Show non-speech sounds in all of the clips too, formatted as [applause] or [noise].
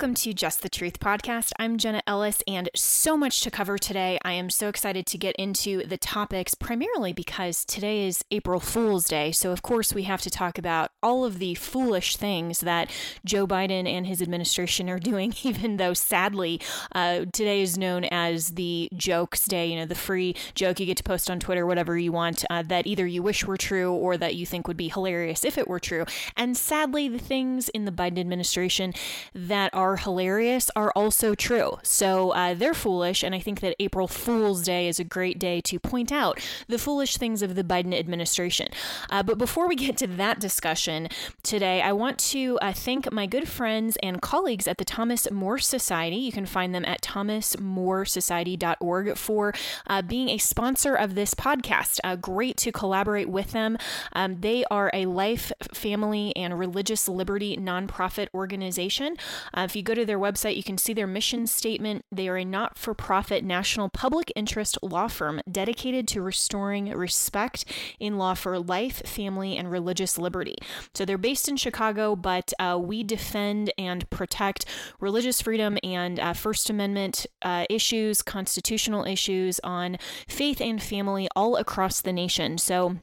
Welcome to Just the Truth podcast. I'm Jenna Ellis, and so much to cover today. I am so excited to get into the topics, primarily because today is April Fool's Day. So, of course, we have to talk about all of the foolish things that Joe Biden and his administration are [laughs] doing, even though sadly, uh, today is known as the Jokes Day, you know, the free joke you get to post on Twitter, whatever you want, uh, that either you wish were true or that you think would be hilarious if it were true. And sadly, the things in the Biden administration that that are hilarious are also true. So uh, they're foolish, and I think that April Fool's Day is a great day to point out the foolish things of the Biden administration. Uh, but before we get to that discussion today, I want to uh, thank my good friends and colleagues at the Thomas More Society. You can find them at thomasmoresociety.org for uh, being a sponsor of this podcast. Uh, great to collaborate with them. Um, they are a life, family, and religious liberty nonprofit organization. Uh, if you go to their website, you can see their mission statement. They are a not for profit national public interest law firm dedicated to restoring respect in law for life, family, and religious liberty. So they're based in Chicago, but uh, we defend and protect religious freedom and uh, First Amendment uh, issues, constitutional issues on faith and family all across the nation. So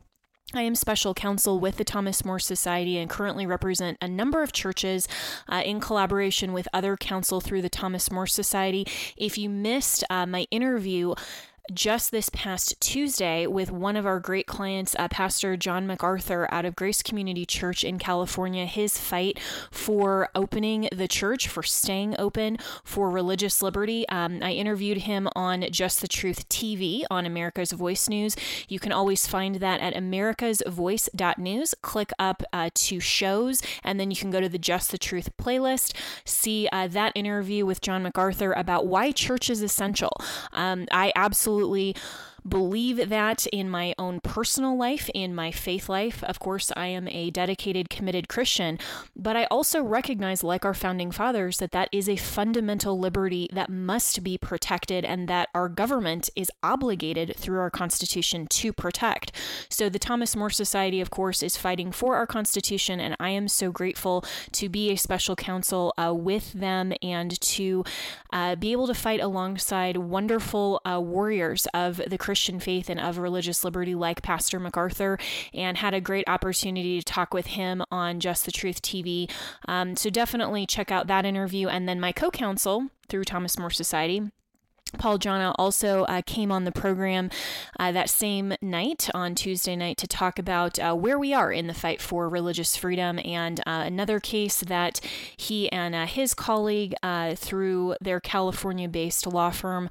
I am special counsel with the Thomas More Society and currently represent a number of churches uh, in collaboration with other counsel through the Thomas More Society. If you missed uh, my interview, just this past Tuesday with one of our great clients, uh, Pastor John MacArthur out of Grace Community Church in California. His fight for opening the church, for staying open, for religious liberty. Um, I interviewed him on Just the Truth TV on America's Voice News. You can always find that at americasvoice.news. Click up uh, to shows, and then you can go to the Just the Truth playlist, see uh, that interview with John MacArthur about why church is essential. Um, I absolutely absolutely believe that in my own personal life, in my faith life. Of course, I am a dedicated, committed Christian, but I also recognize, like our founding fathers, that that is a fundamental liberty that must be protected and that our government is obligated through our Constitution to protect. So, the Thomas More Society, of course, is fighting for our Constitution, and I am so grateful to be a special counsel uh, with them and to uh, be able to fight alongside wonderful uh, warriors of the Christian Christian faith and of religious liberty, like Pastor MacArthur, and had a great opportunity to talk with him on Just the Truth TV. Um, so definitely check out that interview. And then my co counsel through Thomas More Society, Paul Jonna also uh, came on the program uh, that same night on Tuesday night to talk about uh, where we are in the fight for religious freedom and uh, another case that he and uh, his colleague uh, through their California based law firm,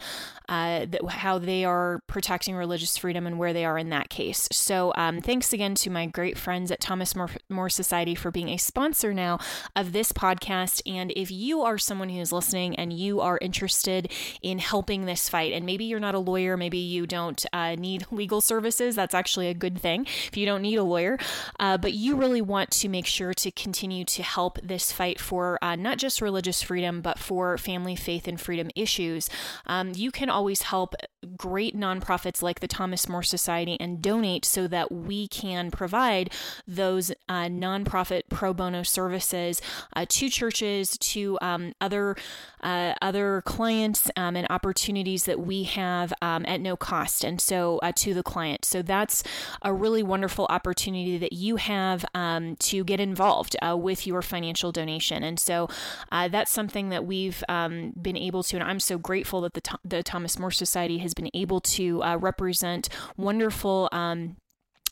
that, how they are protecting religious freedom and where they are in that case. So, um, thanks again to my great friends at Thomas More, More Society for being a sponsor now of this podcast. And if you are someone who is listening and you are interested in helping helping this fight. And maybe you're not a lawyer, maybe you don't uh, need [laughs] legal services. That's actually a good thing if you don't need a lawyer. Uh, but you really want to make sure to continue to help this fight for uh, not just religious freedom, but for family, faith, and freedom issues. Um, you can always help great nonprofits like the Thomas More Society and donate so that we can provide those uh, nonprofit pro bono services uh, to churches, to um, other uh, other clients um, and opportunities opportunities that we have um, at no cost and so uh, to the client. So that's a really wonderful opportunity that you have um, to get involved uh, with your financial donation. And so uh, that's something that we've um, been able to, and I'm so grateful that the, the Thomas More Society has been able to uh, represent wonderful.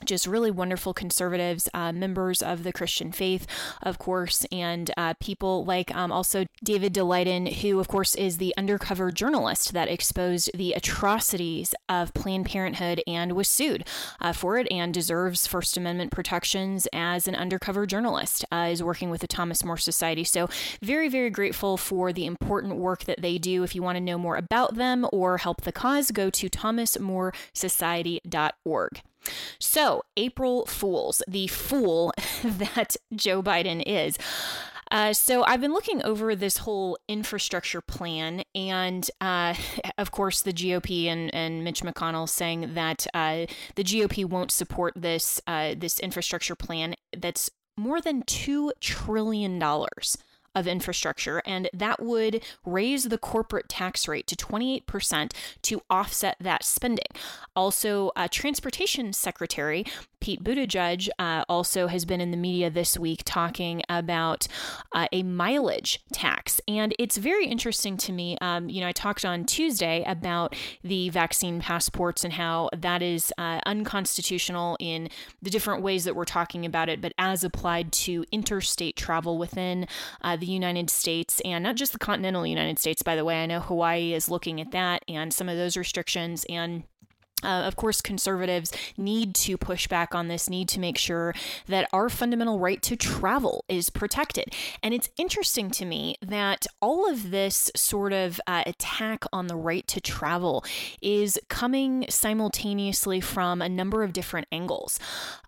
Just really wonderful conservatives, uh, members of the Christian faith, of course, and uh, people like um, also David Daleiden, who, of course, is the undercover journalist that exposed the atrocities of Planned Parenthood and was sued uh, for it and deserves First Amendment protections as an undercover journalist, uh, is working with the Thomas More Society. So, very, very grateful for the important work that they do. If you want to know more about them or help the cause, go to thomasmoresociety.org. So, April Fools, the fool [laughs] that Joe Biden is. Uh, so I've been looking over this whole infrastructure plan, and uh, [laughs] of course the GOP and, and Mitch McConnell saying that uh, the GOP won't support this uh, this infrastructure plan that's more than two trillion dollars of infrastructure, and that would raise the corporate tax rate to 28% to offset that spending. Also, uh, Transportation Secretary Pete Buttigieg uh, also has been in the media this week talking about uh, a mileage tax. And it's very interesting to me. Um, you know, I talked on Tuesday about the vaccine passports and how that is uh, unconstitutional in the different ways that we're talking about it, but as applied to interstate travel within uh, the United States and not just the continental United States, by the way. I know Hawaii is looking at that and some of those restrictions and uh, of course, conservatives need to push back on this, need to make sure that our fundamental right to travel is protected. And it's interesting to me that all of this sort of uh, attack on the right to travel is coming simultaneously from a number of different angles.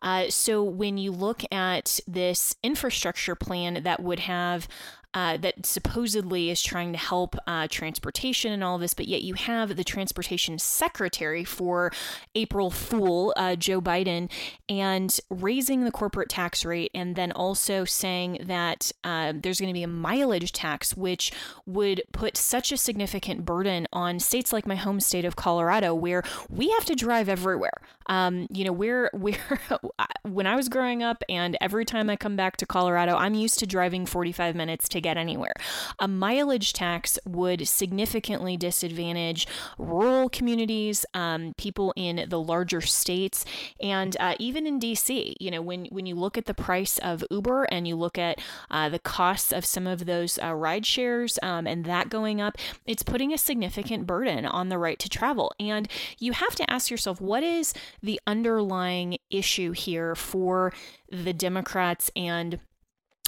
Uh, so when you look at this infrastructure plan that would have uh, that supposedly is trying to help uh, transportation and all this, but yet you have the transportation secretary for April Fool, uh, Joe Biden, and raising the corporate tax rate, and then also saying that uh, there's going to be a mileage tax, which would put such a significant burden on states like my home state of Colorado, where we have to drive everywhere. Um, you know, we're [laughs] we're when I was growing up, and every time I come back to Colorado, I'm used to driving 45 minutes to get anywhere. A mileage tax would significantly disadvantage rural communities, um, people in the larger states, and uh, even in DC. You know, when when you look at the price of Uber and you look at uh, the costs of some of those uh, ride shares um, and that going up, it's putting a significant burden on the right to travel. And you have to ask yourself, what is the underlying issue here for the Democrats and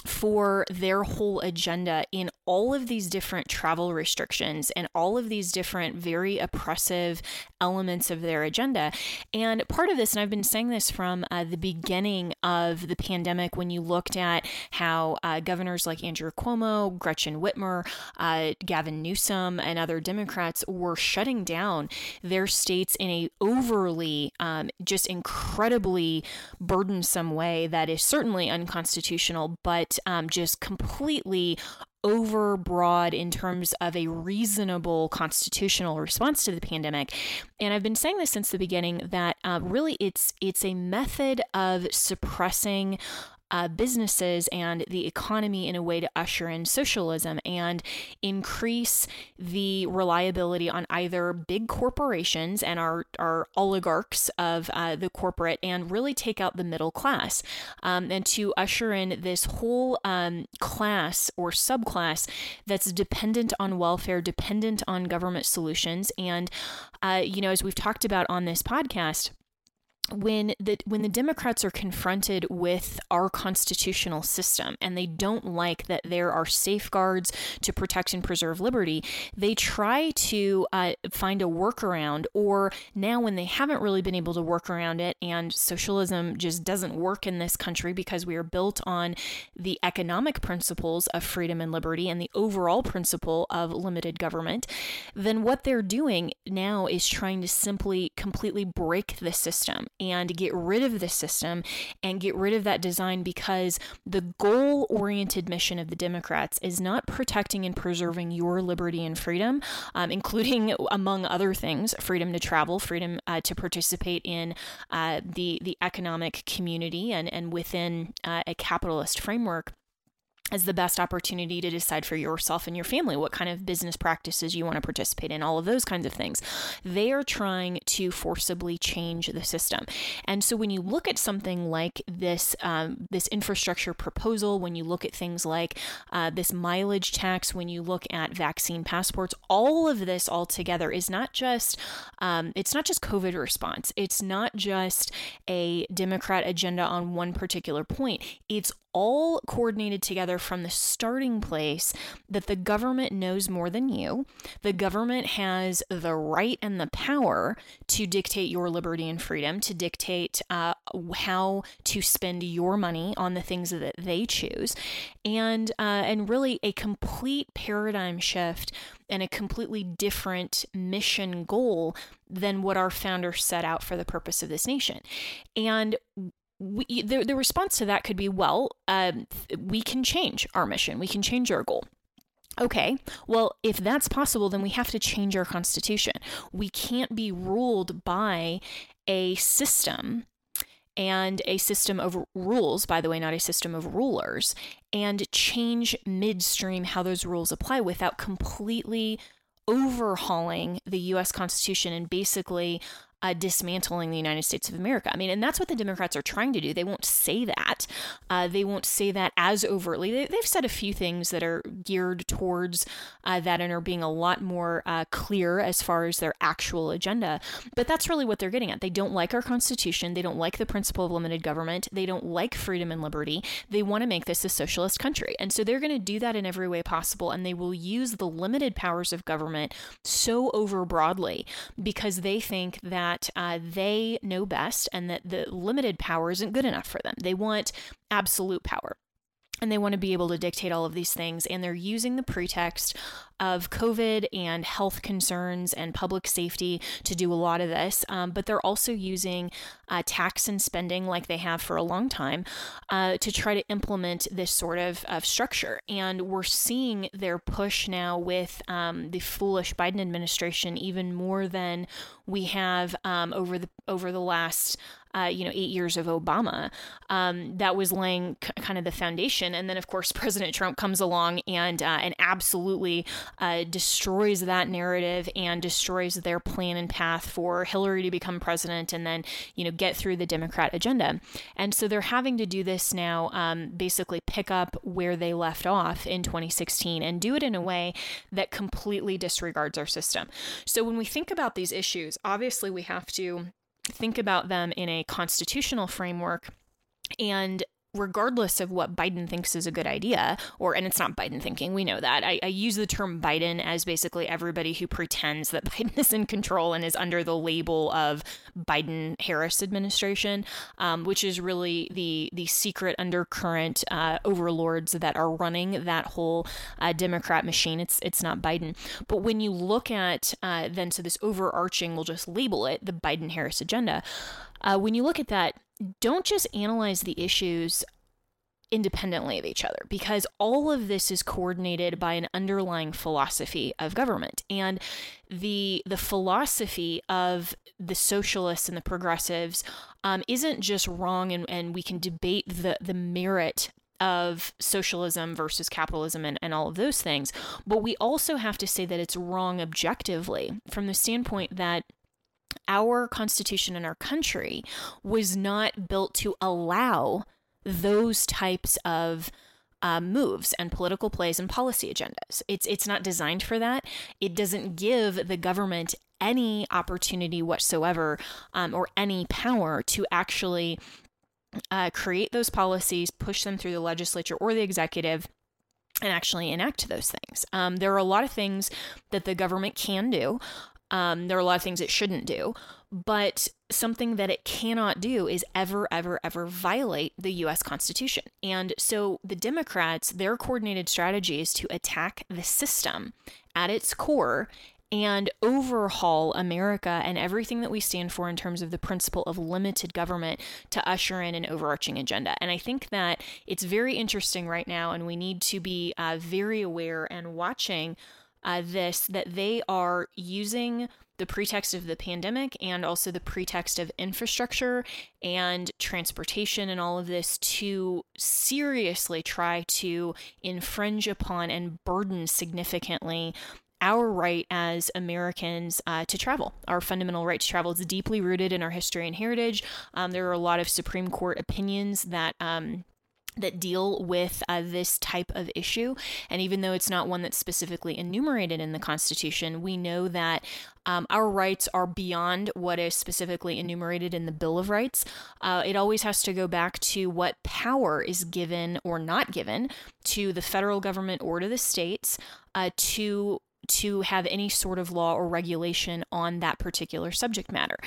for their whole agenda in all of these different travel restrictions and all of these different very oppressive elements of their agenda. And part of this, and I've been saying this from uh, the beginning of the pandemic, when you looked at how uh, governors like Andrew Cuomo, Gretchen Whitmer, uh, Gavin Newsom, and other Democrats were shutting down their states in a overly, um, just incredibly burdensome way that is certainly unconstitutional, but um, just completely overbroad in terms of a reasonable constitutional response to the pandemic. And I've been saying this since the beginning that uh, really it's it's a method of suppressing uh, businesses and the economy in a way to usher in socialism and increase the reliability on either big corporations and our, our oligarchs of uh, the corporate and really take out the middle class um, and to usher in this whole um, class or subclass that's dependent on welfare, dependent on government solutions. And, uh, you know, as we've talked about on this podcast, when the when the Democrats are confronted with our constitutional system and they don't like that there are safeguards to protect and preserve liberty, they try to uh, find a workaround. Or now, when they haven't really been able to work around it, and socialism just doesn't work in this country because we are built on the economic principles of freedom and liberty and the overall principle of limited government, then what they're doing now is trying to simply completely break the system and get rid of the system and get rid of that design because the goal oriented mission of the Democrats is not protecting and preserving your liberty and freedom, um, including, among other things, freedom to travel, freedom uh, to participate in uh, the, the economic community and, and within uh, a capitalist framework as the best opportunity to decide for yourself and your family what kind of business practices you want to participate in, all of those kinds of things. They are trying to forcibly change the system. And so when you look at something like this, um, this infrastructure proposal, when you look at things like uh, this mileage tax, when you look at vaccine passports, all of this all together is not just um, it's not just COVID response. It's not just a Democrat agenda on one particular point. It's all coordinated together from the starting place that the government knows more than you. The government has the right and the power to dictate your liberty and freedom, to dictate uh, how to spend your money on the things that they choose, and uh, and really a complete paradigm shift and a completely different mission goal than what our founders set out for the purpose of this nation. And we, the, the response to that could be well, um, we can change our mission, we can change our goal. Okay, well, if that's possible, then we have to change our constitution. We can't be ruled by a system and a system of rules, by the way, not a system of rulers, and change midstream how those rules apply without completely overhauling the US Constitution and basically uh, dismantling the United States of America. I mean, and that's what the Democrats are trying to do. They won't say that. Uh, they won't say that as overtly. They, have said a few things that are geared towards uh, that and are being a lot more uh, clear as far as their actual agenda. But that's really what they're getting at. They don't like our Constitution. They don't like the principle of limited government. They don't like freedom and liberty. They want to make this a socialist country. And so they're going to do that in every way possible. And they will use the limited powers of government so over broadly because they think that that uh, they know best and that the limited power isn't good enough for them. They want absolute power and they want to be able to dictate all of these things. And they're using the pretext of COVID and health concerns and public safety to do a lot of this. Um, but they're also using uh, tax and spending, like they have for a long time, uh, to try to implement this sort of, of structure. And we're seeing their push now with um, the foolish Biden administration even more than we have um, over the over the last uh, you know, eight years of Obama. Um, that was laying c- kind of the foundation, and then of course [laughs] President Trump comes along and uh, and absolutely uh, destroys that narrative and destroys their plan and path for Hillary to become president, and then you know get through the Democrat agenda. And so they're having to do this now, um, basically pick up where they left off in 2016 and do it in a way that completely disregards our system. So when we think about these issues, obviously we have to think about them in a constitutional framework and regardless of what Biden thinks is a good idea, or, and it's not Biden thinking, we know that. I, I, use the term Biden as basically everybody who pretends that [laughs] Biden is in control and is under the label of Biden Harris administration, um, which is really the, the secret undercurrent uh, overlords that are running that whole uh, Democrat machine. It's, it's not Biden. But when you look at uh, then, so this overarching, we'll just label it the Biden Harris agenda. Uh, when you look at that, don't just analyze the issues independently of each other because all of this is coordinated by an underlying philosophy of government. And the the philosophy of the socialists and the progressives um, isn't just wrong and, and we can debate the the merit of socialism versus capitalism and, and all of those things but we also have to say that it's wrong objectively from the standpoint that our constitution and our country was not built to allow those types of uh, moves and political plays and policy agendas. It's it's not designed for that. It doesn't give the government any opportunity whatsoever um, or any power to actually uh, create those policies, push them through the legislature or the executive, and actually enact those things. Um, there are a lot of things that the government can do. Um, there are a lot of things it shouldn't do, but something that it cannot do is ever, ever, ever violate the US Constitution. And so the Democrats, their coordinated strategy is to attack the system at its core and overhaul America and everything that we stand for in terms of the principle of limited government to usher in an overarching agenda. And I think that it's very interesting right now, and we need to be uh, very aware and watching uh, this that they are using the pretext of the pandemic and also the pretext of infrastructure and transportation and all of this to seriously try to infringe upon and burden significantly our right as Americans uh, to travel, our fundamental right to travel. is deeply rooted in our history and heritage. Um, there are a lot of Supreme Court opinions that. Um, that deal with uh, this type of issue. And even though it's not one that's specifically enumerated in the Constitution, we know that um, our rights are beyond what is specifically enumerated in the Bill of Rights. Uh, it always has to go back to what power is given or not given to the federal government or to the states uh, to to have any sort of law or regulation on that particular subject matter.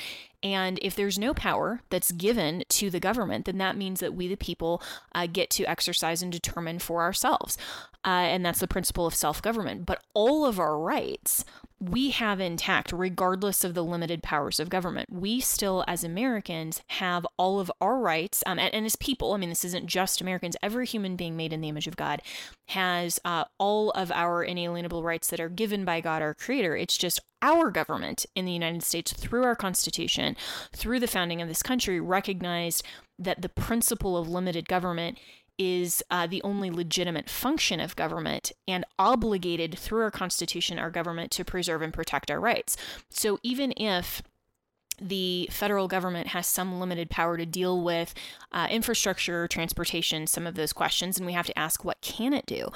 And if there's no power that's given to the government, then that means that we, the people, uh, get to exercise and determine for ourselves. Uh, and that's the principle of self government. But all of our rights we have intact, regardless of the limited powers of government. We still, as Americans, have all of our rights. Um, and, and, as people, I mean, this isn't just Americans, every human being made in the image of God has uh, all of our inalienable rights that are given by God, our Creator. It's just our government in the United States, through our Constitution, through the founding of this country, recognized that the principle of limited government is uh, the only legitimate function of government and obligated through our Constitution, our government, to preserve and protect our rights. So even if the federal government has some limited power to deal with uh, infrastructure, transportation, some of those questions, and we have to ask what can it do.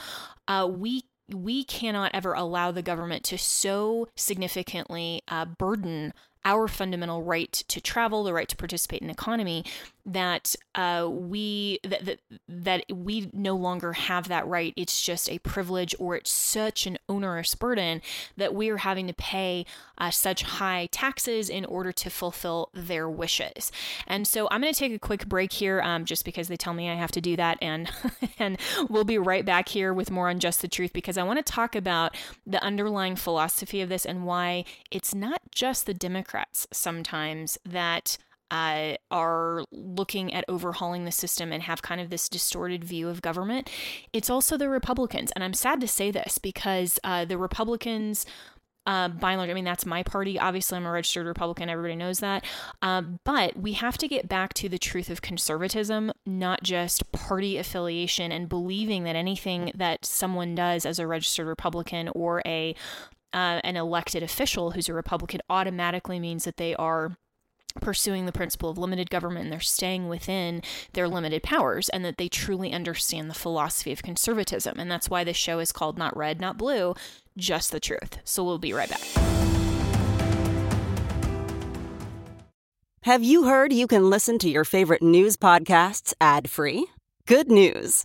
Uh, we we cannot ever allow the government to so significantly uh, burden our fundamental right to travel, the right to participate in economy, that uh, we that, that that we no longer have that right. It's just a privilege, or it's such an onerous burden that we are having to pay uh, such high taxes in order to fulfill their wishes. And so I'm going to take a quick break here, um, just because they tell me I have to do that, and [laughs] and we'll be right back here with more on just the truth because I want to talk about the underlying philosophy of this and why it's not just the Democrats sometimes that uh, are looking at overhauling the system and have kind of this distorted view of government. It's also the Republicans. And I'm sad to say this because uh, the Republicans. Uh, by and large, I mean, that's my party. Obviously, I'm a registered Republican. Everybody knows that. Um, but we have to get back to the truth of conservatism, not just party affiliation and believing that anything that someone does as a registered Republican or a uh, an elected official who's a Republican automatically means that they are pursuing the principle of limited government and they're staying within their limited powers and that they truly understand the philosophy of conservatism. And that's why this show is called Not Red, Not Blue, Just the Truth. So we'll be right back. Have you heard you can listen to your favorite news podcasts ad free? Good news.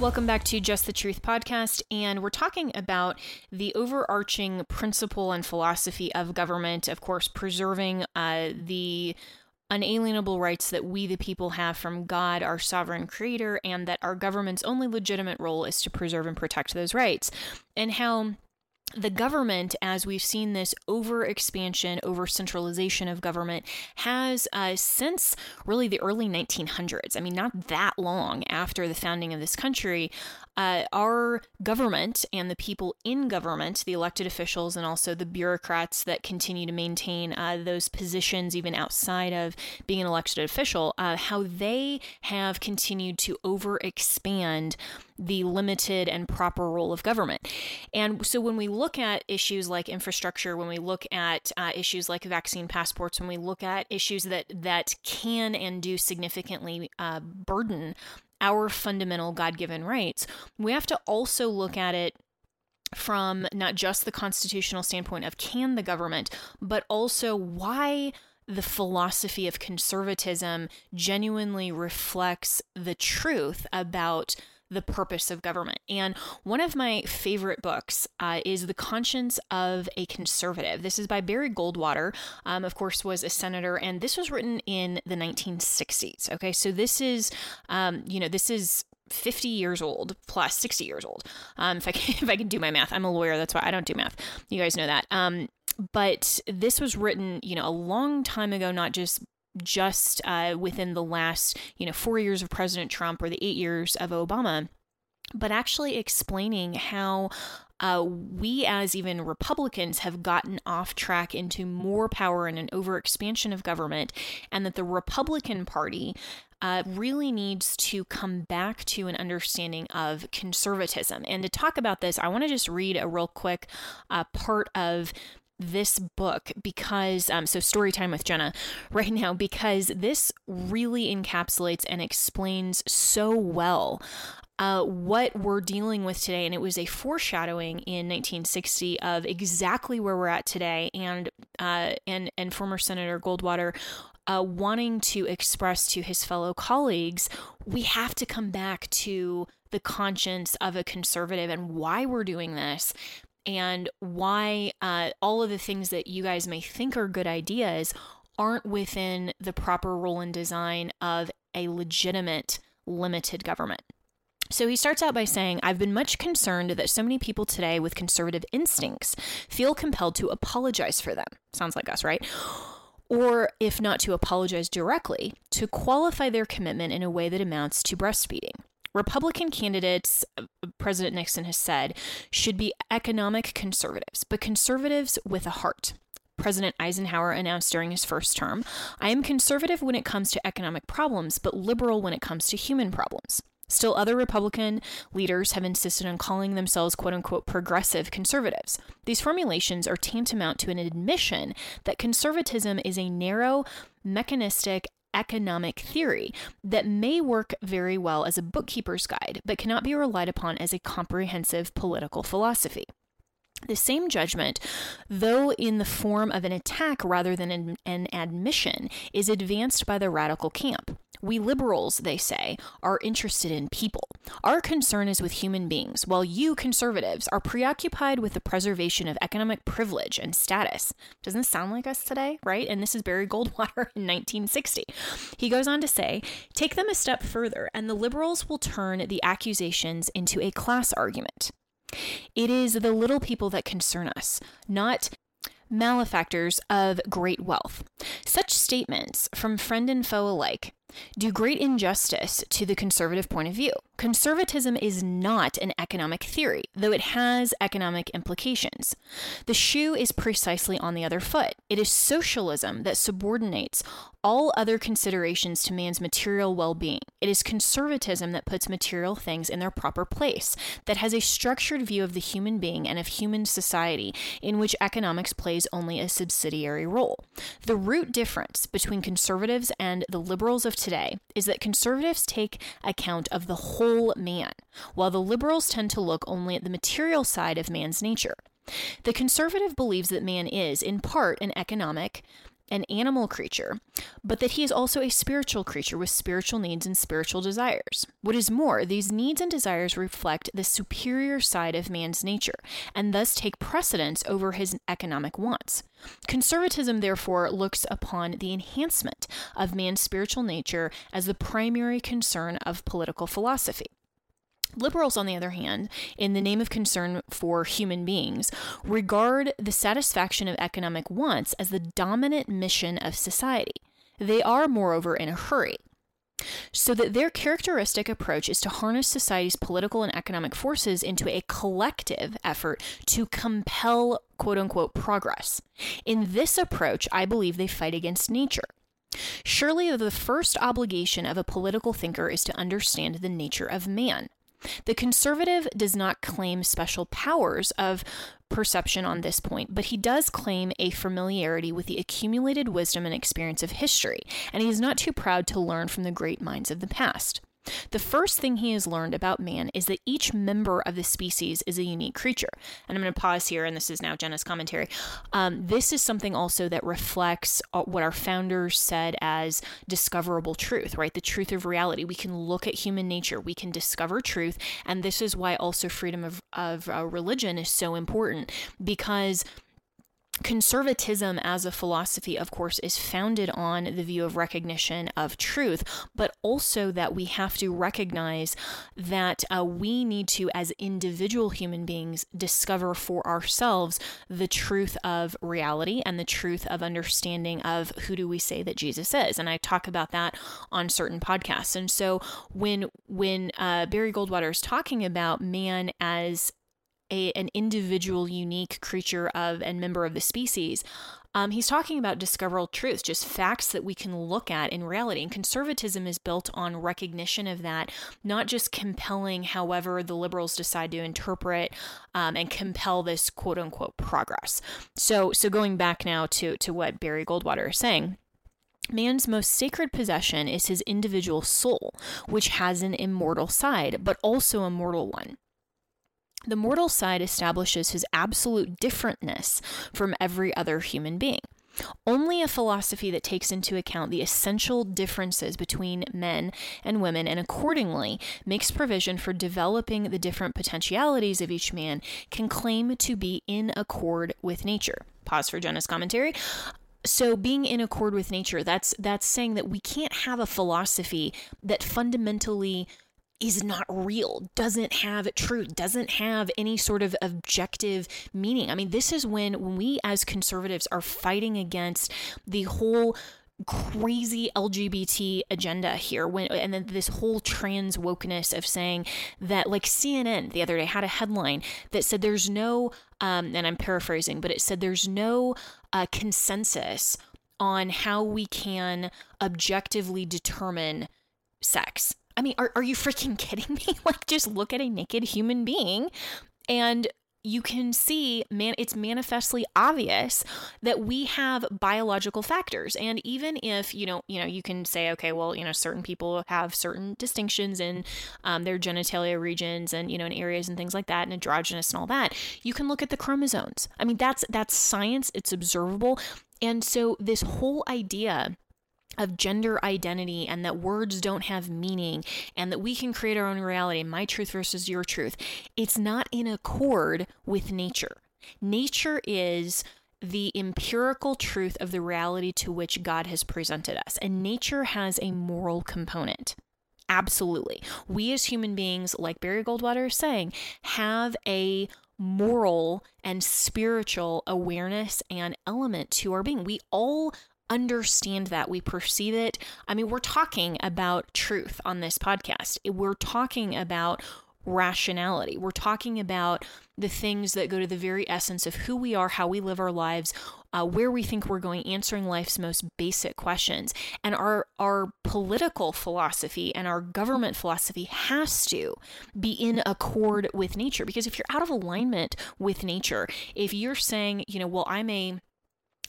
Welcome back to Just the Truth podcast. And we're talking about the overarching principle and philosophy of government, of course, preserving uh, the unalienable rights that we, the people, have from God, our sovereign creator, and that our government's only legitimate role is to preserve and protect those rights. And how the government, as we've seen this over expansion, over centralization of government, has uh, since really the early 1900s, I mean, not that long after the founding of this country, uh, our government and the people in government, the elected officials, and also the bureaucrats that continue to maintain uh, those positions even outside of being an elected official, uh, how they have continued to overexpand the limited and proper role of government. And so when we look at issues like infrastructure, when we look at uh, issues like vaccine passports, when we look at issues that that can and do significantly uh, burden our fundamental God given rights, we have to also look at it from not just the constitutional standpoint of can the government, but also why the philosophy of conservatism genuinely reflects the truth about the purpose of government. And one of my favorite books uh, is The Conscience of a Conservative. This is by Barry Goldwater, um, of course, was a senator, and this was written in the 1960s. Okay, so this is, um, you know, this is 50 years old plus 60 years old. Um, if I can, [laughs] if I can do my math, I'm a lawyer. That's why I don't do math. You guys know that. Um, but this was written, you know, a long time ago, not just just uh, within the last, you know, four years of President Trump or the eight years of Obama, but actually explaining how uh, we as even Republicans have gotten off track into more power and an overexpansion of government, and that the Republican Party uh, really needs to come back to an understanding of conservatism. And to talk about this, I want to just read a real quick uh, part of this book because um, so story time with jenna right now because this really encapsulates and explains so well uh, what we're dealing with today. And it was a foreshadowing in 1960 of exactly where we're at today. And uh, and and former Senator Goldwater uh, wanting to express to his fellow colleagues, we have to come back to the conscience of a conservative and why we're doing this and why uh, all of the things that you guys may think are good ideas aren't within the proper role and design of a legitimate limited government. So he starts out by saying, I've been much concerned that so many people today with conservative instincts feel compelled to apologize for them. Sounds like us, right? Or, if not to apologize directly, to qualify their commitment in a way that amounts to breastfeeding. Republican candidates, uh, President Nixon has said, should be economic conservatives, but conservatives with a heart. President Eisenhower announced during his first term I am conservative when it comes to economic problems, but liberal when it comes to human problems. Still, other Republican leaders have insisted on calling themselves quote unquote progressive conservatives. These formulations are tantamount to an admission that conservatism is a narrow, mechanistic, economic theory that may work very well as a bookkeeper's guide, but cannot be relied upon as a comprehensive political philosophy. The same judgment, though in the form of an attack rather than an, admission, is advanced by the radical camp. We liberals, they say, are interested in people. Our concern is with human beings, while you conservatives are preoccupied with the preservation of economic privilege and status. Doesn't this sound like us today, right? And this is Barry Goldwater [laughs] in 1960. He goes on to say, take them a step further, and the liberals will turn the accusations into a class argument. It is the little people that concern us, not malefactors of great wealth. Such statements from friend and foe alike do great injustice to the conservative point of view. Conservatism is not an economic theory, though it has economic implications. The shoe is precisely on the other foot. It is socialism that subordinates all other considerations to man's material well being. It is conservatism that puts material things in their proper place, that has a structured view of the human being and of human society, in which economics plays only a subsidiary role. The root difference between conservatives and the liberals of today is that conservatives take account of the whole man, while the liberals tend to look only at the material side of man's nature. The conservative believes that man is, in part, an economic, an animal creature, but that he is also a spiritual creature with spiritual needs and spiritual desires. What is more, these needs and desires reflect the superior side of man's nature and thus take precedence over his economic wants. Conservatism, therefore, looks upon the enhancement of man's spiritual nature as the primary concern of political philosophy. Liberals, on the other hand, in the name of concern for human beings, regard the satisfaction of economic wants as the dominant mission of society. They are, moreover, in a hurry. So that their characteristic approach is to harness society's political and economic forces into a collective effort to compel quote unquote progress. In this approach, I believe they fight against nature. Surely the first obligation of a political thinker is to understand the nature of man. The conservative does not claim special powers of perception on this point, but he does claim a familiarity with the accumulated wisdom and experience of history, and he is not too proud to learn from the great minds of the past. The first thing he has learned about man is that each member of the species is a unique creature. And I'm going to pause here, and this is now Jenna's commentary. Um, this is something also that reflects uh, what our founders said as discoverable truth, right? The truth of reality. We can look at human nature, we can discover truth. And this is why also freedom of, of uh, religion is so important because Conservatism as a philosophy, of course, is founded on the view of recognition of truth, but also that we have to recognize that uh, we need to, as individual human beings, discover for ourselves the truth of reality and the truth of understanding of who do we say that Jesus is. And I talk about that on certain podcasts. And so when when uh, Barry Goldwater is talking about man as a, an individual, unique creature of and member of the species. Um, he's talking about discoverable truths, just facts that we can look at in reality. And conservatism is built on recognition of that, not just compelling, however, the liberals decide to interpret um, and compel this quote unquote progress. So, so going back now to to what Barry Goldwater is saying. Man's most sacred possession is his individual soul, which has an immortal side, but also a mortal one. The mortal side establishes his absolute differentness from every other human being. Only a philosophy that takes into account the essential differences between men and women and accordingly makes provision for developing the different potentialities of each man can claim to be in accord with nature. Pause for Jenna's commentary. So being in accord with nature, that's that's saying that we can't have a philosophy that fundamentally is not real, doesn't have truth, doesn't have any sort of objective meaning. I mean, this is when when we as conservatives are fighting against the whole crazy LGBT agenda here when and then this whole trans wokeness of saying that like CNN the other day had a headline that said there's no um and I'm paraphrasing but it said there's no uh, consensus on how we can objectively determine sex I mean, are, are you freaking [laughs] kidding me? like, just look at a naked human being and you can see man it's manifestly obvious that we have biological factors. And even if you know you know you can say okay well you know certain people have certain distinctions in um, their genitalia regions and you know in areas and things like that and androgynous and all that you can look at the chromosomes. I mean that's that's science. It's observable. And so this whole idea of gender identity and that words don't have meaning and that we can create our own reality, my truth versus your truth, it's not in accord with nature. Nature is the empirical truth of the reality to which God has presented us, and nature has a moral component. Absolutely. We as human beings, like Barry Goldwater is saying, have a moral and spiritual awareness and element to our being. We all understand that, we perceive it. I mean, we're talking about truth on this podcast. We're talking about rationality. We're talking about the things that go to the very essence of who we are, how we live our lives, uh, where we think we're going, answering life's most basic questions. And our our political philosophy and our government philosophy has to be in accord with nature. Because if you're out of alignment with nature, if you're saying, you know, well, I'm a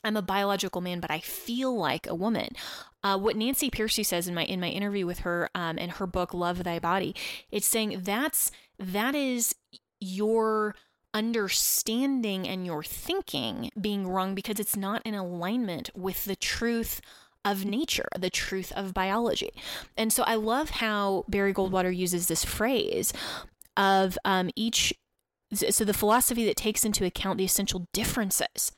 I'm a biological man, but I feel like a woman. Uh, what Nancy Pearcey says in my in my interview with her um, in her book Love Thy Body, it's saying that's that is your understanding and your thinking being wrong because it's not in alignment with the truth of nature, the truth of biology. And so I love how Barry Goldwater uses this phrase of um, each. So the philosophy that takes into account the essential differences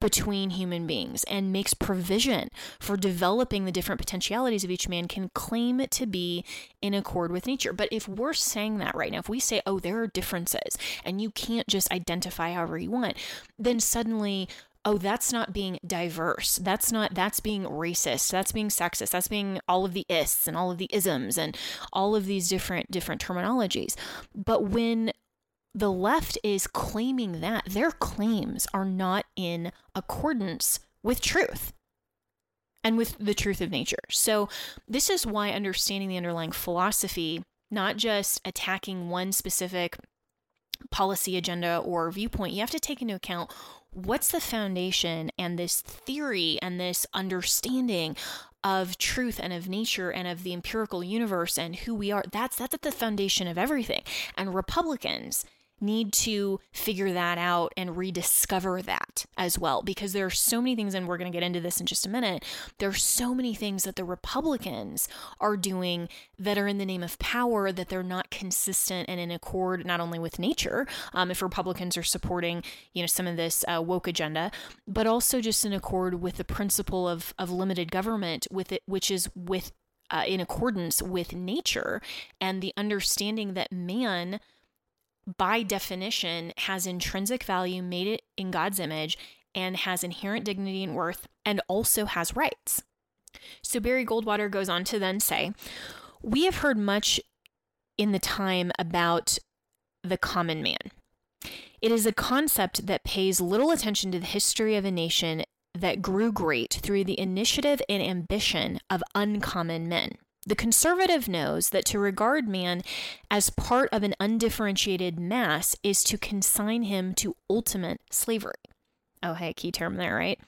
between human beings and makes provision for developing the different potentialities of each man can claim to be in accord with nature. But if we're saying that right now, if we say, oh, there are differences and you can't just identify however you want, then suddenly oh that's not being diverse. That's not that's being racist. That's being sexist. That's being all of the ists and all of the isms and all of these different different terminologies. But when the left is claiming that their claims are not in accordance with truth and with the truth of nature. So, this is why understanding the underlying philosophy, not just attacking one specific policy agenda or viewpoint, you have to take into account what's the foundation and this theory and this understanding of truth and of nature and of the empirical universe and who we are that's that's at the foundation of everything and republicans need to figure that out and rediscover that as well because there are so many things and we're going to get into this in just a minute there are so many things that the republicans are doing that are in the name of power that they're not consistent and in accord not only with nature um, if republicans are supporting you know some of this uh, woke agenda but also just in accord with the principle of of limited government with it which is with uh, in accordance with nature and the understanding that man by definition, has intrinsic value, made it in God's image, and has inherent dignity and worth, and also has rights. So Barry Goldwater goes on to then say, We have heard much in the time about the common man. It is a concept that pays little attention to the history of a nation that grew great through the initiative and ambition of uncommon men. The conservative knows that to regard man as part of an undifferentiated mass is to consign him to ultimate slavery. Oh, hey, key term there, right?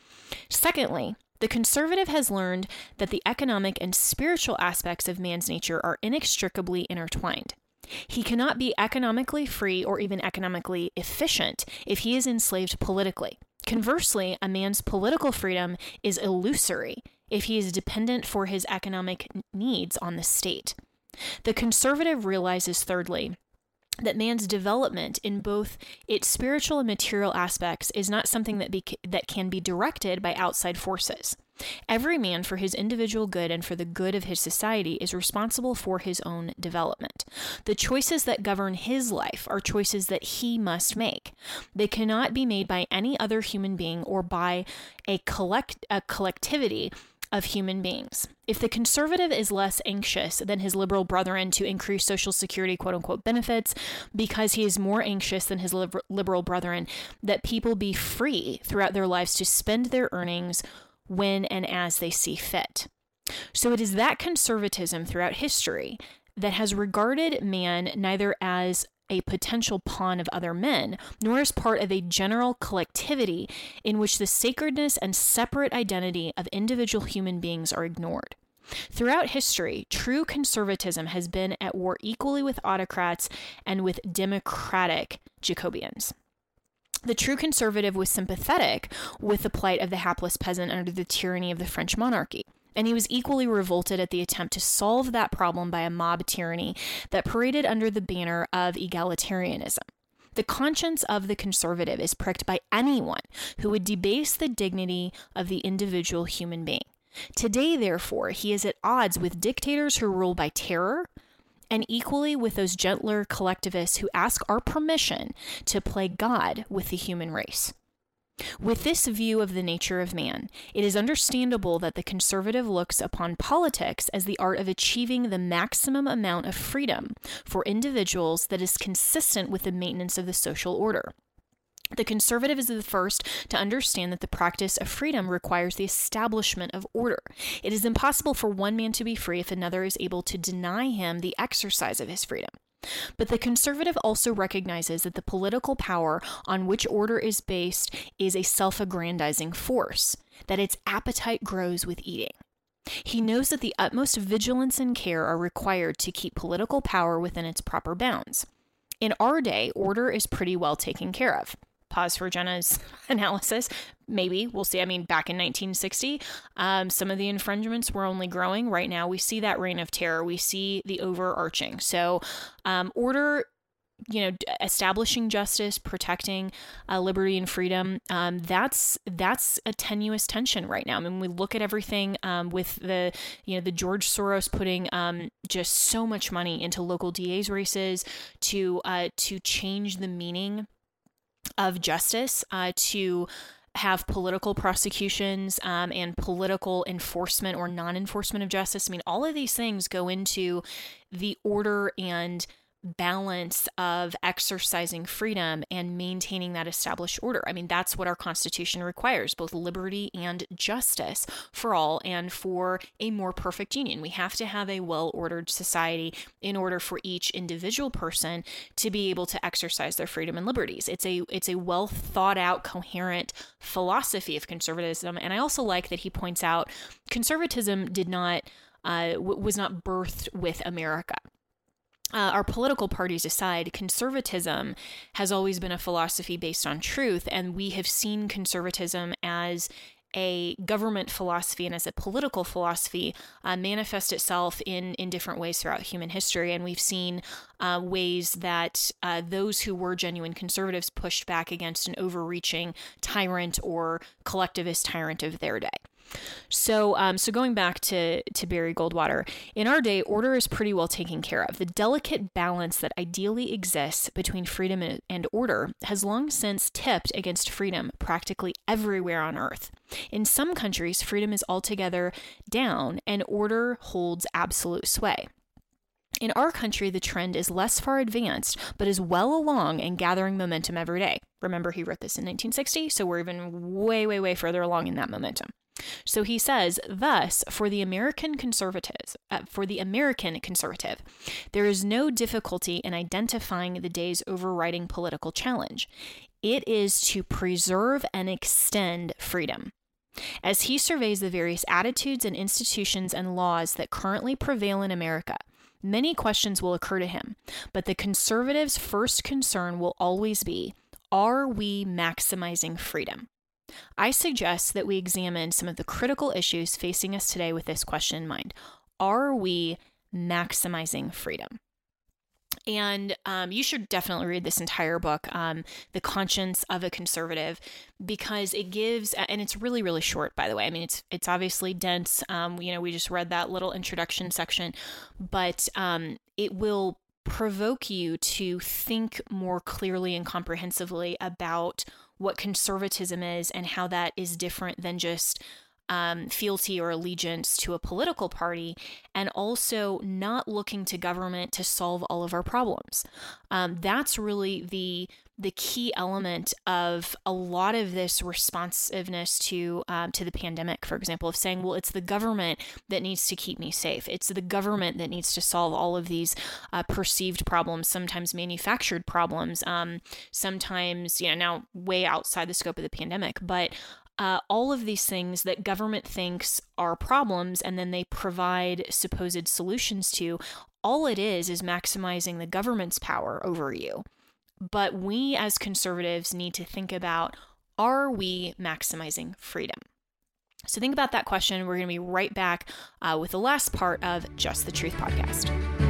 Secondly, the conservative has learned that the economic and spiritual aspects of man's nature are inextricably intertwined. He cannot be economically free or even economically efficient if he is enslaved politically. Conversely, a man's political freedom is illusory if he is dependent for his economic needs on the state. The conservative realizes, thirdly, that man's development in both its spiritual and material aspects is not something that, be, that can be directed by outside forces. Every man, for his individual good and for the good of his society, is responsible for his own development. The choices that govern his life are choices that he must make. They cannot be made by any other human being or by a collect a collectivity of human beings. If the conservative is less anxious than his liberal brethren to increase Social Security quote unquote benefits because he is more anxious than his liberal brethren that people be free throughout their lives to spend their earnings when and as they see fit. So it is that conservatism throughout history that has regarded man neither as a potential pawn of other men, nor as part of a general collectivity in which the sacredness and separate identity of individual human beings are ignored. Throughout history, true conservatism has been at war equally with autocrats and with democratic Jacobins. The true conservative was sympathetic with the plight of the hapless peasant under the tyranny of the French monarchy. And he was equally revolted at the attempt to solve that problem by a mob tyranny that paraded under the banner of egalitarianism. The conscience of the conservative is pricked by anyone who would debase the dignity of the individual human being. Today, therefore, he is at odds with dictators who rule by terror, and equally with those gentler collectivists who ask our permission to play God with the human race. With this view of the nature of man, it is understandable that the conservative looks upon politics as the art of achieving the maximum amount of freedom for individuals that is consistent with the maintenance of the social order. The conservative is the first to understand that the practice of freedom requires the establishment of order. It is impossible for one man to be free if another is able to deny him the exercise of his freedom. But the conservative also recognizes that the political power on which order is based is a self aggrandizing force, that its appetite grows with eating. He knows that the utmost vigilance and care are required to keep political power within its proper bounds. In our day, order is pretty well taken care of pause for Jenna's [laughs] analysis. Maybe we'll see. I mean, back in 1960, um, some of the infringements were only growing. Right now, we see that reign of terror. We see the overarching. So, um, order you know establishing justice protecting uh, liberty and freedom um, that's that's a tenuous tension right now i mean we look at everything um, with the you know the george soros putting um, just so much money into local da's races to uh, to change the meaning of justice uh, to have political prosecutions um, and political enforcement or non enforcement of justice. I mean, all of these things go into the order and balance of exercising freedom and maintaining that established order. I mean, that's what our Constitution requires both liberty and justice for all and for a more perfect union. We have to have a well ordered society in order for each individual person to be able to exercise their freedom and liberties. It's a it's a well thought out, coherent philosophy of conservatism. And I also like that he points out conservatism did not uh, was not birthed with America uh, our political parties aside, conservatism has always been a philosophy based on truth, and we have seen conservatism as a government philosophy and as a political philosophy uh, manifest itself in in different ways throughout human history, and we've seen uh, ways that uh, those who were genuine conservatives pushed back against an overreaching tyrant or collectivist tyrant of their day. So, um, so going back to to Barry Goldwater, in our day, order is pretty well taken care of. The delicate balance that ideally exists between freedom and order has long since tipped against freedom practically everywhere on Earth. In some countries, freedom is altogether down, and order holds absolute sway. In our country, the trend is less far advanced, but is well along and gathering momentum every day. Remember, he wrote this in 1960, so we're even way, way, way further along in that momentum. So he says, thus, for the American conservatives, uh, for the American conservative, there is no difficulty in identifying the day's overriding political challenge. It is to preserve and extend freedom. As he surveys the various attitudes and institutions and laws that currently prevail in America, many questions will occur to him, but the conservative's first concern will always be are we maximizing freedom? I suggest that we examine some of the critical issues facing us today with this question in mind. Are we maximizing freedom? And um, you should definitely read this entire book, um, The Conscience of a Conservative, because it gives, and it's really, really short, by the way. I mean, it's it's obviously dense. Um, you know, we just read that little introduction section, but um, it will provoke you to think more clearly and comprehensively about what conservatism is and how that is different than just um, fealty or allegiance to a political party, and also not looking to government to solve all of our problems. Um, that's really the the key element of a lot of this responsiveness to um, to the pandemic, for example, of saying, well, it's the government that needs to keep me safe. It's the government that needs to solve all of these uh, perceived problems, sometimes manufactured problems, um, sometimes you know now way outside the scope of the pandemic, but uh, all of these things that government thinks are problems and then they provide supposed solutions to, all it is is maximizing the government's power over you. But we as conservatives need to think about are we maximizing freedom? So think about that question. We're going to be right back uh, with the last part of Just the Truth podcast.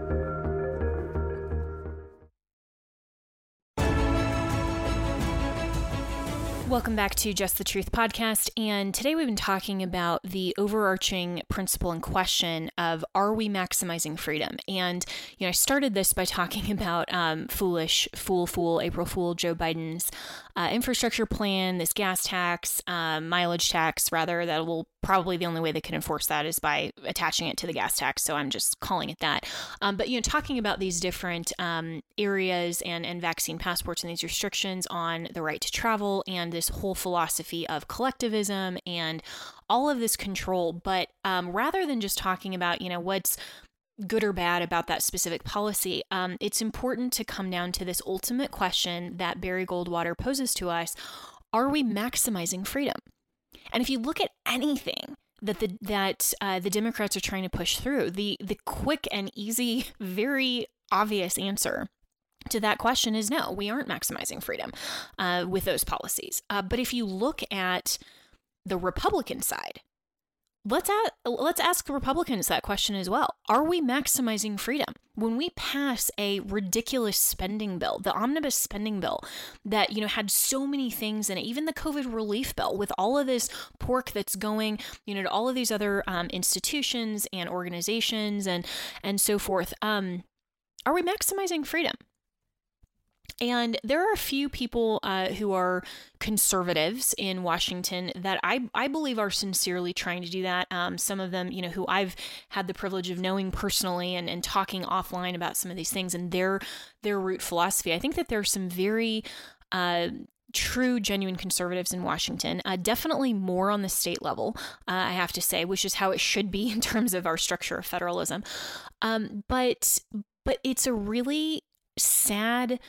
Welcome back to Just the Truth podcast. And today we've been talking about the overarching principle and question of are we maximizing freedom? And, you know, I started this by talking [laughs] about um, foolish, fool, fool, April Fool, Joe Biden's uh, infrastructure plan, this gas tax, um, mileage tax, rather, that will probably the only way they can enforce that is by attaching it to the gas tax. So I'm just calling it that. Um, but you know, talking about these different um, areas and and vaccine passports and these restrictions on the right to travel and this whole philosophy of collectivism and all of this control. But um, rather than just talking about you know what's good or bad about that specific policy, um, it's important to come down to this ultimate question that Barry Goldwater poses to us Are we maximizing freedom? And if you look at anything, that the that uh, the Democrats are trying to push through. The the quick and easy, very obvious answer to that question is no. We aren't maximizing freedom uh, with those policies. Uh, but if you look at the Republican side, let's ask, let's ask Republicans that question as well. Are we maximizing freedom when we pass a ridiculous spending bill, the omnibus spending bill that you know had so many things in it, even the COVID relief bill with all of this pork that's going, you know, to all of these other um, institutions and organizations and and so forth. Um, are we maximizing freedom? And there are a few people uh, who are conservatives in Washington that I, I believe are sincerely trying to do that. Um, some of them, you know, who I've had the privilege of knowing personally and, and talking offline about some of these things and their their root philosophy. I think that there are some very uh, true, genuine conservatives in Washington. Uh, definitely more on the state level, uh, I have to say, which is how it should be [laughs] in terms of our structure of federalism. Um, but but it's a really sad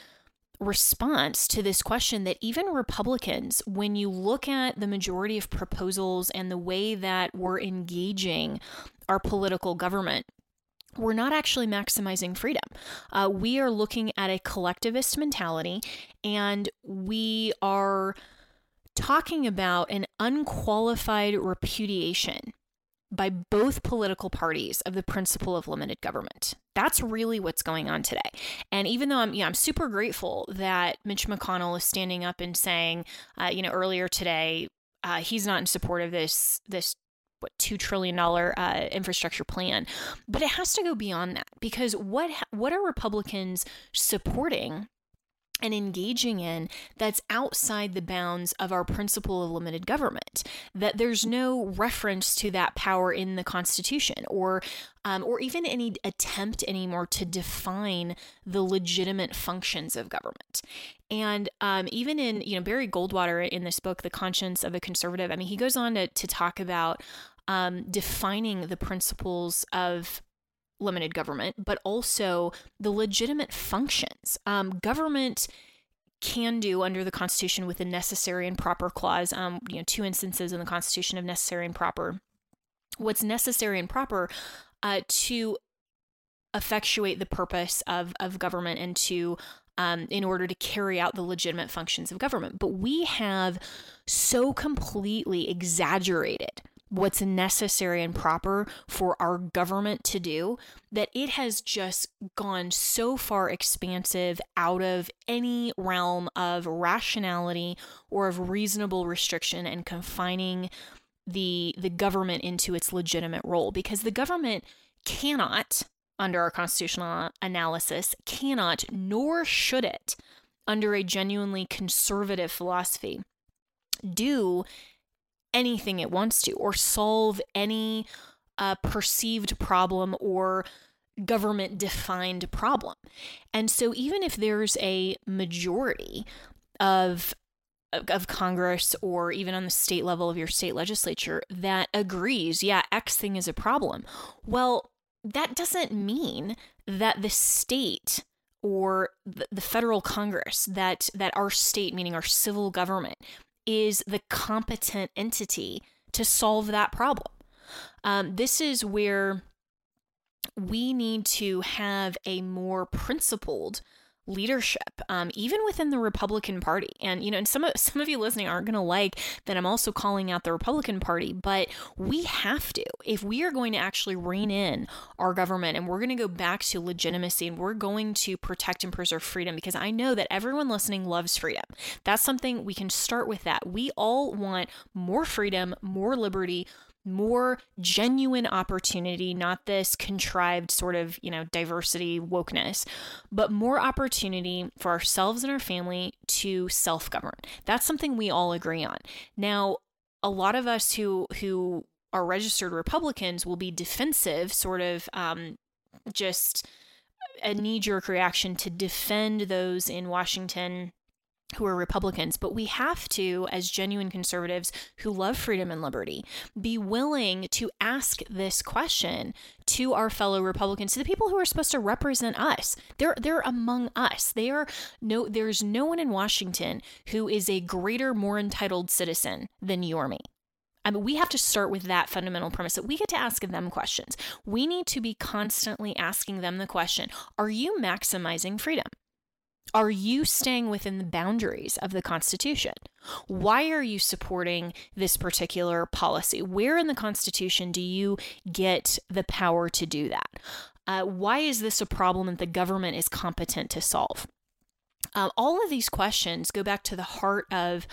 response to this question that even Republicans, when you look at the majority of proposals and the way that we're engaging our political government, we're not actually maximizing freedom. Uh, we are looking at a collectivist mentality and we are talking about an unqualified repudiation by both political parties of the principle of limited government. That's really what's going on today. And even though I'm, yeah, I'm super grateful that Mitch McConnell is standing up and saying, uh, you know, earlier today, uh, he's not in support of this this what two trillion dollar uh, infrastructure plan, but it has to go beyond that because what what are Republicans supporting and engaging in that's outside the bounds of our principle of limited government. That there's no reference to that power in the Constitution, or um, or even any attempt anymore to define the legitimate functions of government. And um, even in you know Barry Goldwater in this book, The Conscience of a Conservative, I mean he goes on to to talk about um, defining the principles of limited government, but also the legitimate functions. Um, government can do under the Constitution with a necessary and proper clause. Um, you know, two instances in the Constitution of necessary and proper. What's necessary and proper uh, to effectuate the purpose of of government and to um, in order to carry out the legitimate functions of government. But we have so completely exaggerated what's necessary and proper for our government to do that it has just gone so far expansive out of any realm of rationality or of reasonable restriction and confining the the government into its legitimate role. Because the government cannot under our constitutional analysis cannot nor should it under a genuinely conservative philosophy do anything it wants to or solve any uh, perceived problem or government defined problem. And so even if there's a majority of of Congress or even on the state level of your state legislature that agrees, yeah, X thing is a problem. Well, that doesn't mean that the state or the federal Congress, that that our state, meaning our civil government, is the competent entity to solve that problem. Um, this is where we need to have a more principled leadership, um, even within the Republican Party. And you know, and some of [laughs] some of you listening aren't going to like that I'm also calling out the Republican Party, but we have to if we are going to actually rein in our government and we're going to go back to legitimacy and we're going to protect and preserve freedom because I know that everyone listening loves freedom. That's something we can start with. That we all want more freedom, more liberty more genuine opportunity, not this contrived sort of, you know, diversity wokeness, but more opportunity for ourselves and our family to self-govern. That's something we all agree on. Now, a lot of us who who are registered Republicans will be defensive, sort of um, just a knee jerk reaction to defend those in Washington who are Republicans, but we have to, as genuine conservatives who love freedom and liberty, be willing to ask this question to our fellow Republicans, to the people who are supposed to represent us. They're they're among us. They are no there's no one in Washington who is a greater, more entitled citizen than you or me. I mean, we have to start with that fundamental premise that we get to ask them questions. We need to be constantly asking them the question Are you maximizing freedom? Are you staying within the boundaries of the Constitution? Why are you supporting this particular policy? Where in the Constitution do you get the power to do that? Uh, why is this a problem that the government is competent to solve? Um, all of these questions go back to the heart of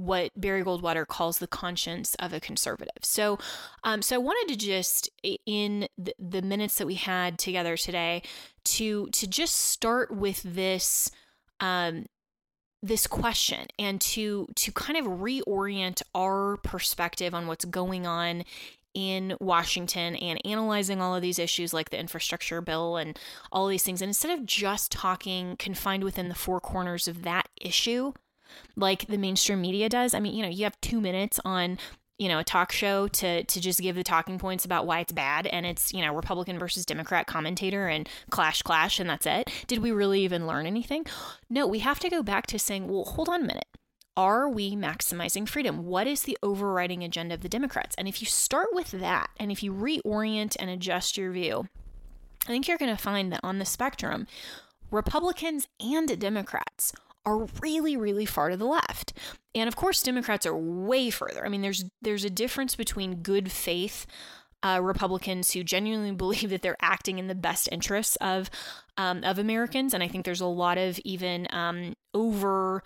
what Barry Goldwater calls the conscience of a conservative. So, um, so I wanted to just in the, the minutes that we had together today to to just start with this um, this question and to to kind of reorient our perspective on what's going on in Washington and analyzing all of these issues like the infrastructure bill and all these things and instead of just talking confined within the four corners of that issue like the mainstream media does. I mean, you know, you have 2 minutes on you know, a talk show to to just give the talking points about why it's bad and it's, you know, Republican versus Democrat commentator and clash clash and that's it. Did we really even learn anything? [gasps] No, we have to go back to saying, well, hold on a minute. Are we maximizing freedom? What is the overriding agenda of the Democrats? And if you start with that and if you reorient and adjust your view, I think you're going to find that on the spectrum, Republicans and Democrats are really really far to the left. And of course Democrats are way further. I mean there's there's a difference between good faith uh, Republicans who genuinely [laughs] believe that they're acting in the best interests of um, of Americans, and I think there's a lot of even um, over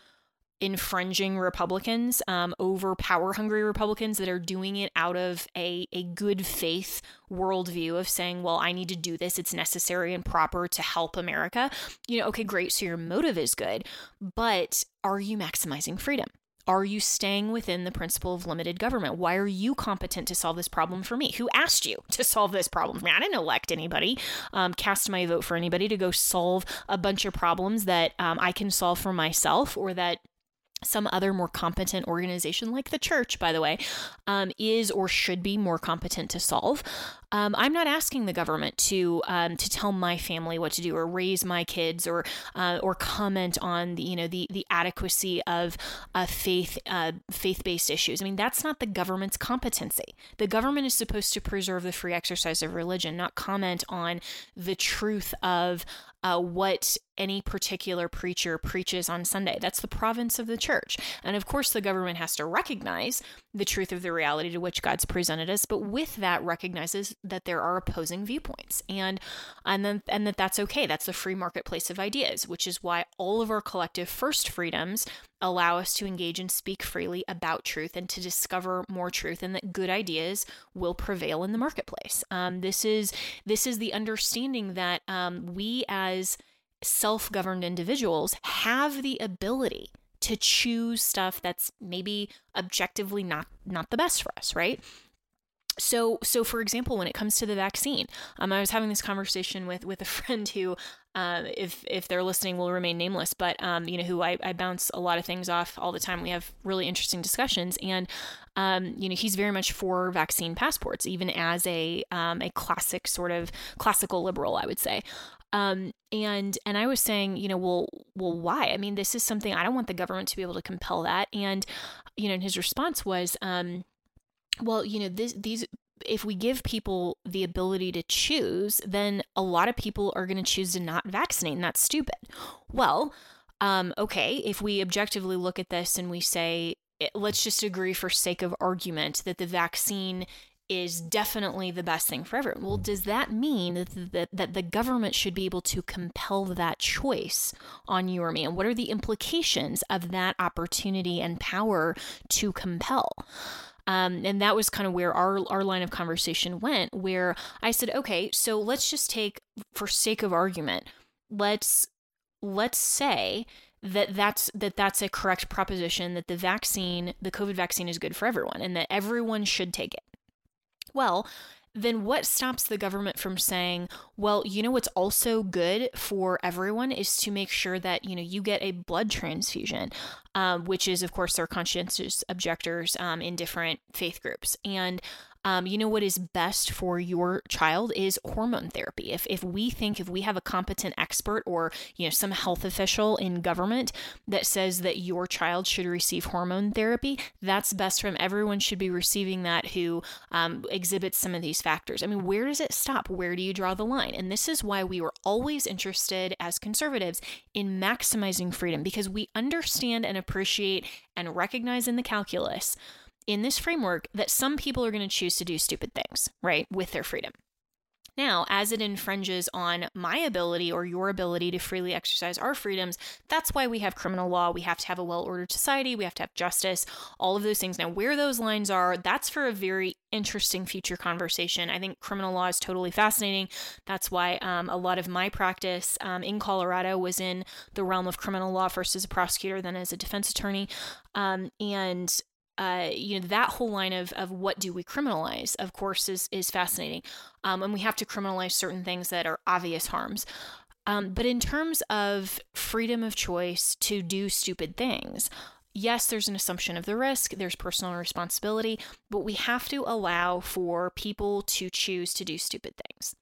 infringing Republicans, um, over power hungry Republicans that are doing it out of a, a good faith worldview of saying, well, I need to do this. It's necessary and proper to help America. You know, okay, great. So your motive is good, but are you maximizing freedom? Are you staying within the principle of limited government? Why are you competent to solve this problem for me? Who asked you to solve this problem for me? I didn't elect anybody, um, cast my vote for anybody to go solve a bunch of problems that um, I can solve for myself or that some other more competent organization, like the church, by the way, um, is or should be more competent to solve. Um, I'm not asking the government to um, to tell my family what to do or raise my kids or uh, or comment on the you know the the adequacy of uh, faith uh, faith based issues. I mean that's not the government's competency. The government is supposed to preserve the free exercise of religion, not comment on the truth of uh, what any particular preacher preaches on Sunday. That's the province of the church. And of course, the government has to recognize the truth of the reality to which God's presented us, but with that recognizes that there are opposing viewpoints and and then and that that's okay. That's the free marketplace of ideas, which is why all of our collective first freedoms allow us to engage and speak freely about truth and to discover more truth and that good ideas will prevail in the marketplace. Um, this is this is the understanding that um, we as self-governed individuals have the ability to choose stuff that's maybe objectively not not the best for us, right? So, so for example, when it comes to the vaccine, um, I was having this conversation with with a [laughs] friend who, uh, if if they're listening, will remain nameless, but um, you know, who I, I bounce a lot of things off all the time. We have really interesting discussions, and um, you know, he's very much for vaccine passports, even as a um, a classic sort of classical liberal, I would say. Um, and and I was saying, you know, well, well, why? I mean, this is something I don't want the government to be able to compel that. And you know, and his response was, um, well, you know, this, these if we give people the ability to choose, then a lot of people are going to choose to not vaccinate, and that's stupid. Well, um, okay, if we objectively look at this and we say, let's just agree for sake of argument that the vaccine is definitely the best thing for everyone. Well, does that mean that, that, that the government should be able to compel that choice on you or me? And what are the implications of that opportunity and power to compel? Um, and that was kind of where our, our line of conversation went, where I said, okay, so let's just take, for sake of argument, let's let's say that that's that that's a correct proposition that the vaccine the covid vaccine is good for everyone and that everyone should take it. Well, then what stops the government from saying, well, you know what's also good for everyone is to make sure that, you know, you get a blood transfusion, um, which is, of course, their conscientious objectors um, in different faith groups. And um, you know what is best for your child is hormone therapy. If if we think if we have a competent expert or you know some health official in government that says that your child should receive hormone therapy, that's best for them. Everyone should be receiving that who um, exhibits some of these factors. I mean, where does it stop? Where do you draw the line? And this is why we were always interested as conservatives in maximizing freedom because we understand and appreciate and recognize in the calculus in this framework that some people are going to choose to do stupid things, right, with their freedom. Now, as it infringes on my ability or your ability to freely exercise our freedoms, that's why we have criminal law. We have to have a well ordered society. We have to have justice, all of those things. Now, where those lines are, that's for a very interesting future conversation. I think criminal law is totally fascinating. That's why um, a lot of my practice um, in Colorado was in the realm of criminal law, first as a prosecutor, then as a defense attorney. Um, and uh, you know that whole line of of what do we criminalize of course is is fascinating. Um, and we have to criminalize certain things that are obvious harms. Um, but in terms of freedom of choice to do stupid things yes there's an assumption of the risk there's personal responsibility but we have to allow for people to choose to do stupid things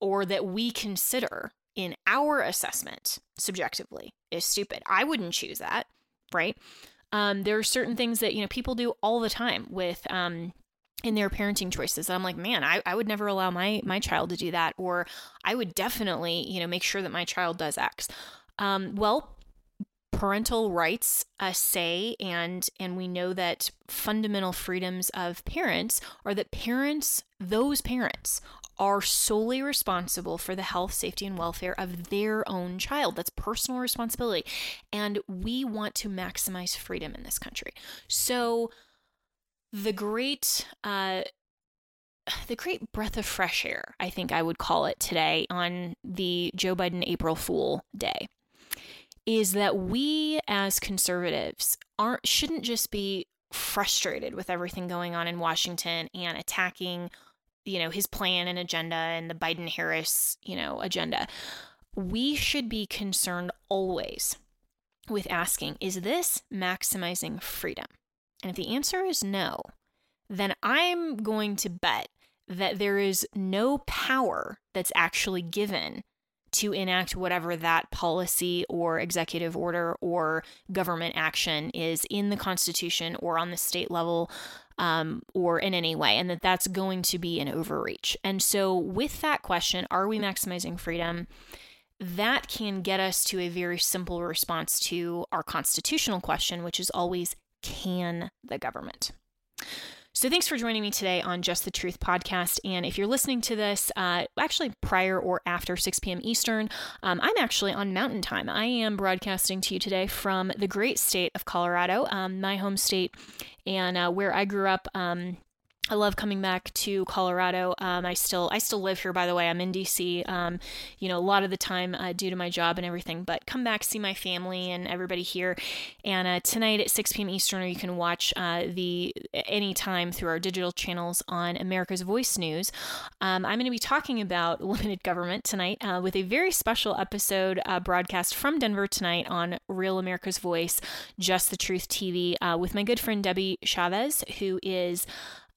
or that we consider in our assessment subjectively is stupid. I wouldn't choose that right um, there are certain things that you know people do all the time with um, in their parenting choices. I'm like, man, I, I would never allow my my child to do that, or I would definitely you know make sure that my child does X. Um, well, parental rights uh, say and and we know that fundamental freedoms of parents are that parents those parents are solely responsible for the health, safety, and welfare of their own child. That's personal responsibility. And we want to maximize freedom in this country. So, the great, uh, the great breath of fresh air, I think I would call it today on the Joe Biden April Fool Day, is that we as conservatives aren't shouldn't just be frustrated with everything going on in Washington and attacking you know, his plan and agenda and the Biden Harris, you know, agenda. We should be concerned always with asking, is this maximizing freedom? And if the answer is no, then I'm going to bet that there is no power that's actually given to enact whatever that policy or executive order or government action is in the Constitution or on the state level um, or in any way, and that that's going to be an overreach. And so, with that question, are we maximizing freedom? That can get us to a very simple response to our constitutional question, which is always can the government? So, thanks for joining me today on Just the Truth podcast. And if you're listening to this, uh, actually prior or after 6 p.m. Eastern, um, I'm actually on Mountain Time. I am broadcasting to you today from the great state of Colorado, um, my home state, and uh, where I grew up. Um, I love coming back to Colorado. Um, I still I still live here, by the way. I'm in DC. Um, you know, a lot of the time uh, due to my job and everything, but come back see my family and everybody here. And uh, tonight at 6 p.m. Eastern, or you can watch uh, the anytime through our digital channels on America's Voice News. Um, I'm going to be talking about [laughs] limited government tonight uh, with a very special episode uh, broadcast from Denver tonight on Real America's Voice, Just the Truth TV, uh, with my good friend Debbie Chavez, who is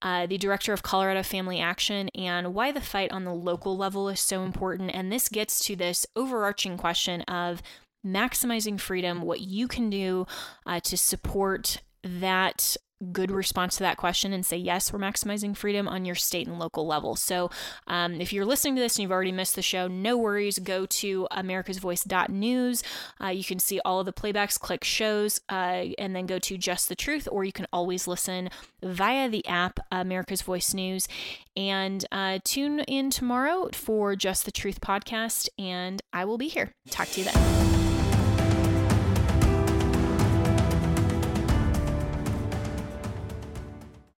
uh, the director of Colorado Family Action, and why the fight on the local level is so important. And this gets to this overarching question of maximizing freedom, what you can do uh, to support that good response to that question and say, yes, we're maximizing freedom on your state and local level. So um, if you're listening to this and you've already missed the show, no worries. Go to americasvoice.news. Uh, you can see all of the playbacks, click shows, uh, and then go to Just the Truth, or you can always listen via the app America's Voice News. And uh, tune in tomorrow for Just the Truth podcast, and I will be here. Talk to you then.